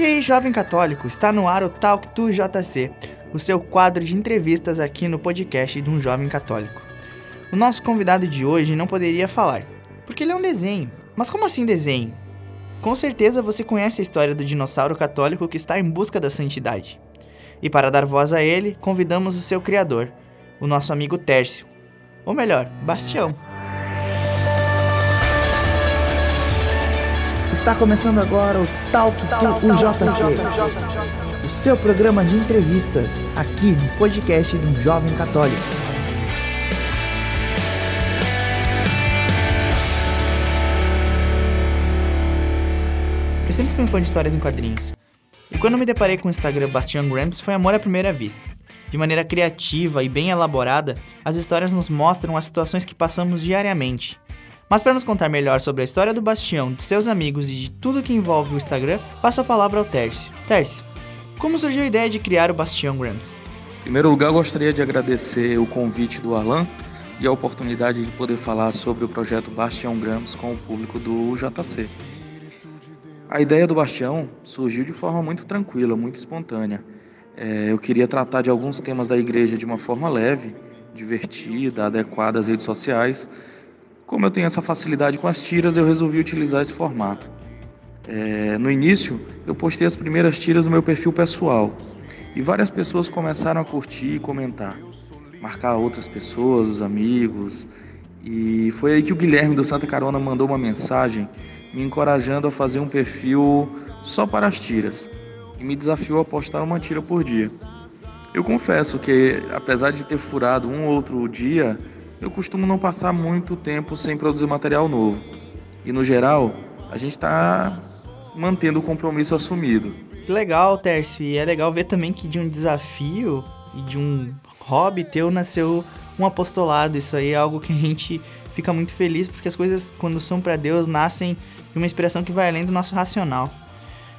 E aí, jovem católico, está no ar o Talk to JC, o seu quadro de entrevistas aqui no podcast de um jovem católico. O nosso convidado de hoje não poderia falar, porque ele é um desenho. Mas como assim desenho? Com certeza você conhece a história do dinossauro católico que está em busca da santidade. E para dar voz a ele, convidamos o seu criador, o nosso amigo Tércio. Ou melhor, Bastião. Está começando agora o Talk to UJC, o seu programa de entrevistas aqui no podcast de um jovem católico. Eu sempre fui um fã de histórias em quadrinhos. E quando me deparei com o Instagram Bastian Gramps, foi amor à primeira vista. De maneira criativa e bem elaborada, as histórias nos mostram as situações que passamos diariamente, mas para nos contar melhor sobre a história do Bastião, de seus amigos e de tudo que envolve o Instagram, passo a palavra ao Tércio. Tércio, como surgiu a ideia de criar o Bastião Grams? Em primeiro lugar, gostaria de agradecer o convite do Alan e a oportunidade de poder falar sobre o projeto Bastião Grams com o público do JC. A ideia do Bastião surgiu de forma muito tranquila, muito espontânea. É, eu queria tratar de alguns temas da igreja de uma forma leve, divertida, adequada às redes sociais, como eu tenho essa facilidade com as tiras, eu resolvi utilizar esse formato. É, no início, eu postei as primeiras tiras no meu perfil pessoal e várias pessoas começaram a curtir e comentar, marcar outras pessoas, os amigos. E foi aí que o Guilherme do Santa Carona mandou uma mensagem me encorajando a fazer um perfil só para as tiras e me desafiou a postar uma tira por dia. Eu confesso que, apesar de ter furado um ou outro dia, eu costumo não passar muito tempo sem produzir material novo. E no geral, a gente está mantendo o compromisso assumido. Que legal, Tércio. E é legal ver também que de um desafio e de um hobby teu nasceu um apostolado. Isso aí é algo que a gente fica muito feliz porque as coisas, quando são para Deus, nascem de uma inspiração que vai além do nosso racional.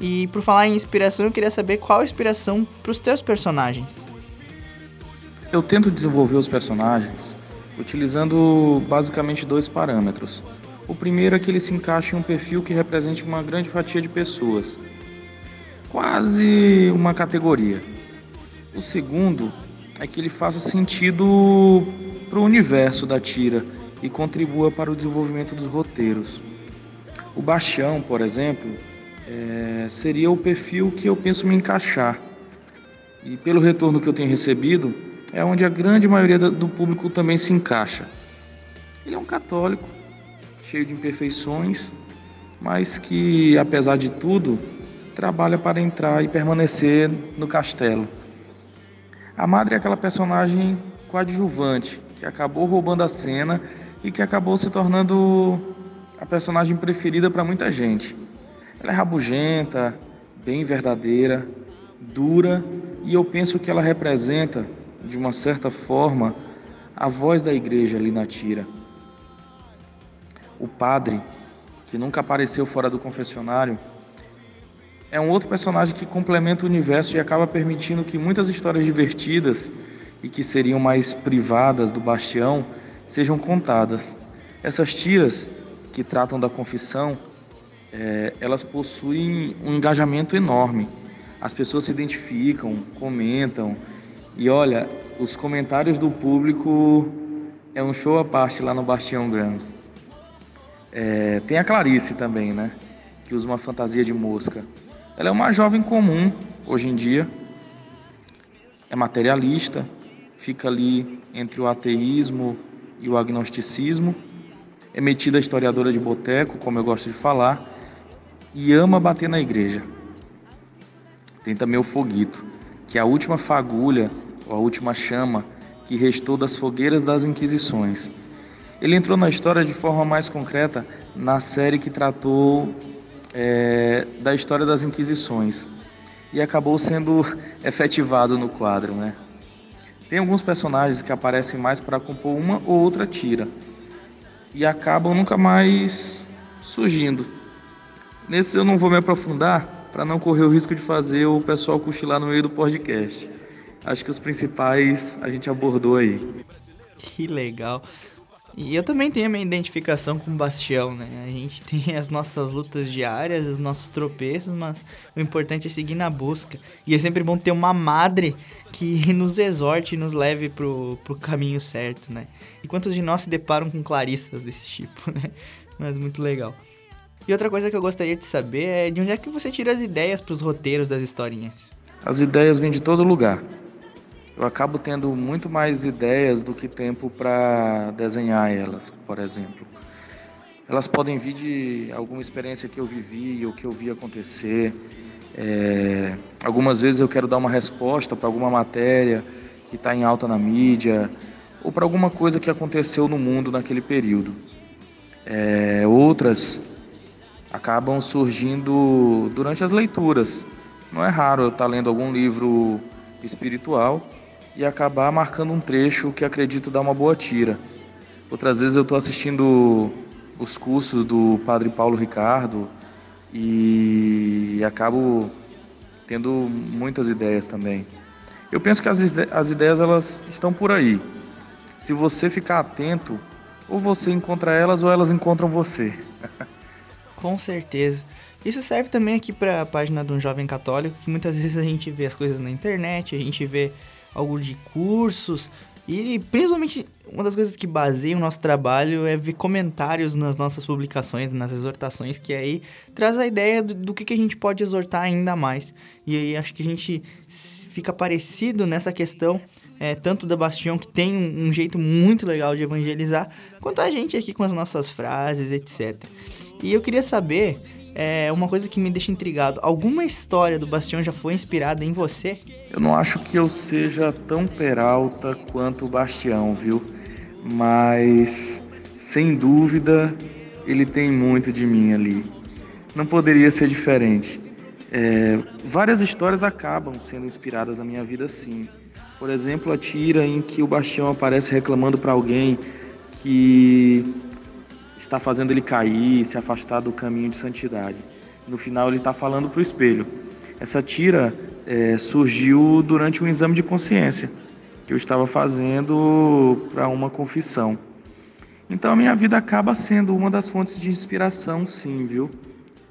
E por falar em inspiração, eu queria saber qual a inspiração para os teus personagens. Eu tento desenvolver os personagens utilizando basicamente dois parâmetros. O primeiro é que ele se encaixe em um perfil que represente uma grande fatia de pessoas, quase uma categoria. O segundo é que ele faça sentido para o universo da tira e contribua para o desenvolvimento dos roteiros. O Bastião, por exemplo, é, seria o perfil que eu penso me encaixar. E pelo retorno que eu tenho recebido, é onde a grande maioria do público também se encaixa. Ele é um católico, cheio de imperfeições, mas que, apesar de tudo, trabalha para entrar e permanecer no castelo. A madre é aquela personagem coadjuvante que acabou roubando a cena e que acabou se tornando a personagem preferida para muita gente. Ela é rabugenta, bem verdadeira, dura e eu penso que ela representa de uma certa forma, a voz da igreja ali na tira. O padre, que nunca apareceu fora do confessionário, é um outro personagem que complementa o universo e acaba permitindo que muitas histórias divertidas e que seriam mais privadas do Bastião sejam contadas. Essas tiras que tratam da confissão, é, elas possuem um engajamento enorme. As pessoas se identificam, comentam, e olha, os comentários do público é um show à parte lá no Bastião Grams. É, tem a Clarice também, né? Que usa uma fantasia de mosca. Ela é uma jovem comum hoje em dia, é materialista, fica ali entre o ateísmo e o agnosticismo, é metida historiadora de boteco, como eu gosto de falar, e ama bater na igreja. Tem também o Foguito, que é a última fagulha a última chama que restou das fogueiras das Inquisições. Ele entrou na história de forma mais concreta na série que tratou é, da história das Inquisições e acabou sendo efetivado no quadro, né? Tem alguns personagens que aparecem mais para compor uma ou outra tira e acabam nunca mais surgindo. Nesse eu não vou me aprofundar para não correr o risco de fazer o pessoal cochilar no meio do podcast acho que os principais a gente abordou aí. Que legal. E eu também tenho a minha identificação com o Bastião, né? A gente tem as nossas lutas diárias, os nossos tropeços, mas o importante é seguir na busca. E é sempre bom ter uma madre que nos exorte e nos leve pro, pro caminho certo, né? E quantos de nós se deparam com clarissas desse tipo, né? Mas muito legal. E outra coisa que eu gostaria de saber é de onde é que você tira as ideias para os roteiros das historinhas? As ideias vêm de todo lugar eu acabo tendo muito mais ideias do que tempo para desenhar elas, por exemplo. Elas podem vir de alguma experiência que eu vivi ou que eu vi acontecer. É, algumas vezes eu quero dar uma resposta para alguma matéria que está em alta na mídia ou para alguma coisa que aconteceu no mundo naquele período. É, outras acabam surgindo durante as leituras. Não é raro eu estar tá lendo algum livro espiritual e acabar marcando um trecho que acredito dar uma boa tira. Outras vezes eu estou assistindo os cursos do Padre Paulo Ricardo e acabo tendo muitas ideias também. Eu penso que as, as ideias elas estão por aí. Se você ficar atento, ou você encontra elas ou elas encontram você. Com certeza. Isso serve também aqui para a página de um jovem católico, que muitas vezes a gente vê as coisas na internet, a gente vê algo de cursos. E principalmente uma das coisas que baseia o nosso trabalho é ver comentários nas nossas publicações, nas exortações, que aí traz a ideia do, do que, que a gente pode exortar ainda mais. E aí acho que a gente fica parecido nessa questão, é, tanto da Bastião, que tem um, um jeito muito legal de evangelizar, quanto a gente aqui com as nossas frases, etc. E eu queria saber é uma coisa que me deixa intrigado. Alguma história do Bastião já foi inspirada em você? Eu não acho que eu seja tão peralta quanto o Bastião, viu? Mas, sem dúvida, ele tem muito de mim ali. Não poderia ser diferente. É, várias histórias acabam sendo inspiradas na minha vida, sim. Por exemplo, a tira em que o Bastião aparece reclamando para alguém que está fazendo ele cair, se afastar do caminho de santidade. No final, ele está falando para o espelho. Essa tira é, surgiu durante um exame de consciência que eu estava fazendo para uma confissão. Então, a minha vida acaba sendo uma das fontes de inspiração, sim, viu?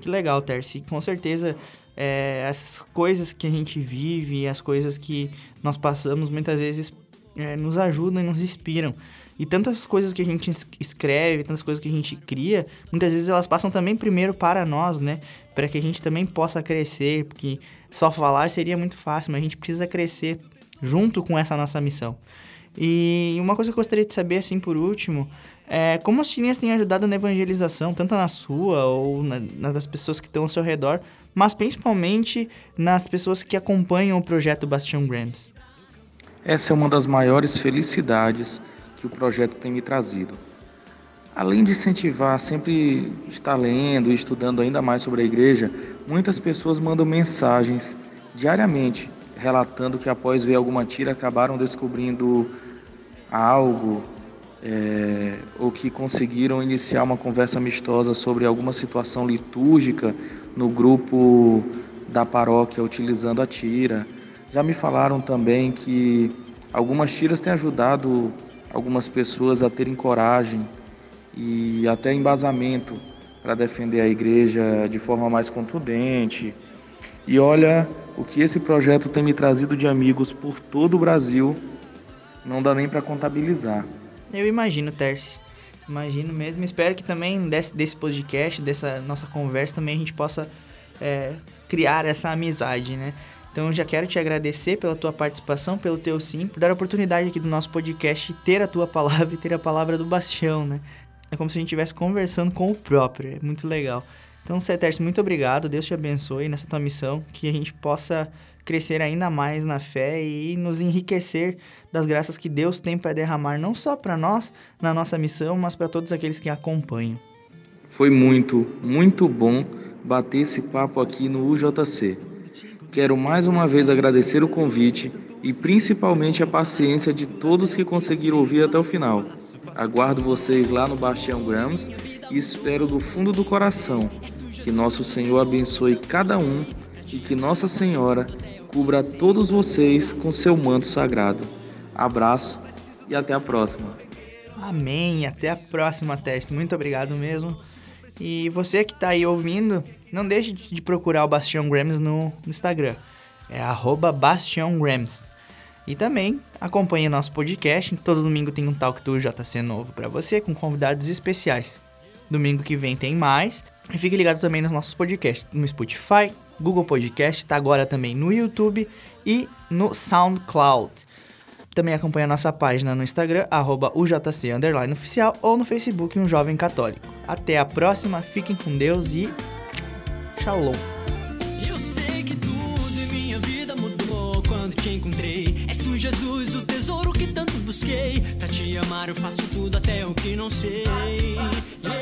Que legal, Terci. Com certeza, é, essas coisas que a gente vive, as coisas que nós passamos, muitas vezes é, nos ajudam e nos inspiram. E tantas coisas que a gente escreve, tantas coisas que a gente cria, muitas vezes elas passam também primeiro para nós, né? Para que a gente também possa crescer, porque só falar seria muito fácil, mas a gente precisa crescer junto com essa nossa missão. E uma coisa que eu gostaria de saber, assim, por último, é como as tirinhas têm ajudado na evangelização, tanto na sua ou na, na das pessoas que estão ao seu redor, mas principalmente nas pessoas que acompanham o projeto Bastion Grams. Essa é uma das maiores felicidades que o projeto tem me trazido. Além de incentivar sempre estar lendo e estudando ainda mais sobre a igreja, muitas pessoas mandam mensagens diariamente relatando que após ver alguma tira acabaram descobrindo algo é, ou que conseguiram iniciar uma conversa amistosa sobre alguma situação litúrgica no grupo da paróquia utilizando a tira. Já me falaram também que algumas tiras têm ajudado algumas pessoas a terem coragem e até embasamento para defender a igreja de forma mais contundente. E olha o que esse projeto tem me trazido de amigos por todo o Brasil, não dá nem para contabilizar. Eu imagino, Terce. Imagino mesmo. Espero que também desse, desse podcast, dessa nossa conversa, também a gente possa é, criar essa amizade, né? Então já quero te agradecer pela tua participação, pelo teu sim, por dar a oportunidade aqui do nosso podcast ter a tua palavra e ter a palavra do Bastião, né? É como se a gente estivesse conversando com o próprio, é muito legal. Então, Ceterce, muito obrigado, Deus te abençoe nessa tua missão, que a gente possa crescer ainda mais na fé e nos enriquecer das graças que Deus tem para derramar, não só para nós, na nossa missão, mas para todos aqueles que acompanham. Foi muito, muito bom bater esse papo aqui no UJC. Quero mais uma vez agradecer o convite e principalmente a paciência de todos que conseguiram ouvir até o final. Aguardo vocês lá no Bastião Grams e espero do fundo do coração que nosso Senhor abençoe cada um e que Nossa Senhora cubra todos vocês com seu manto sagrado. Abraço e até a próxima. Amém. Até a próxima, teste. Muito obrigado mesmo. E você que tá aí ouvindo, não deixe de procurar o Bastião Grams no Instagram. É arroba Bastião Grams. E também acompanhe nosso podcast. Todo domingo tem um Talk Tour JC novo para você, com convidados especiais. Domingo que vem tem mais. E fique ligado também nos nossos podcasts no Spotify, Google Podcast, tá agora também no YouTube e no SoundCloud. Também acompanhe nossa página no Instagram, arroba UJC oficial, ou no Facebook Um Jovem Católico. Até a próxima, fiquem com Deus e. Shalom! Eu sei que tudo em minha vida mudou quando te encontrei. És tu, Jesus, o tesouro que tanto busquei. Pra te amar, eu faço tudo até o que não sei. Yeah.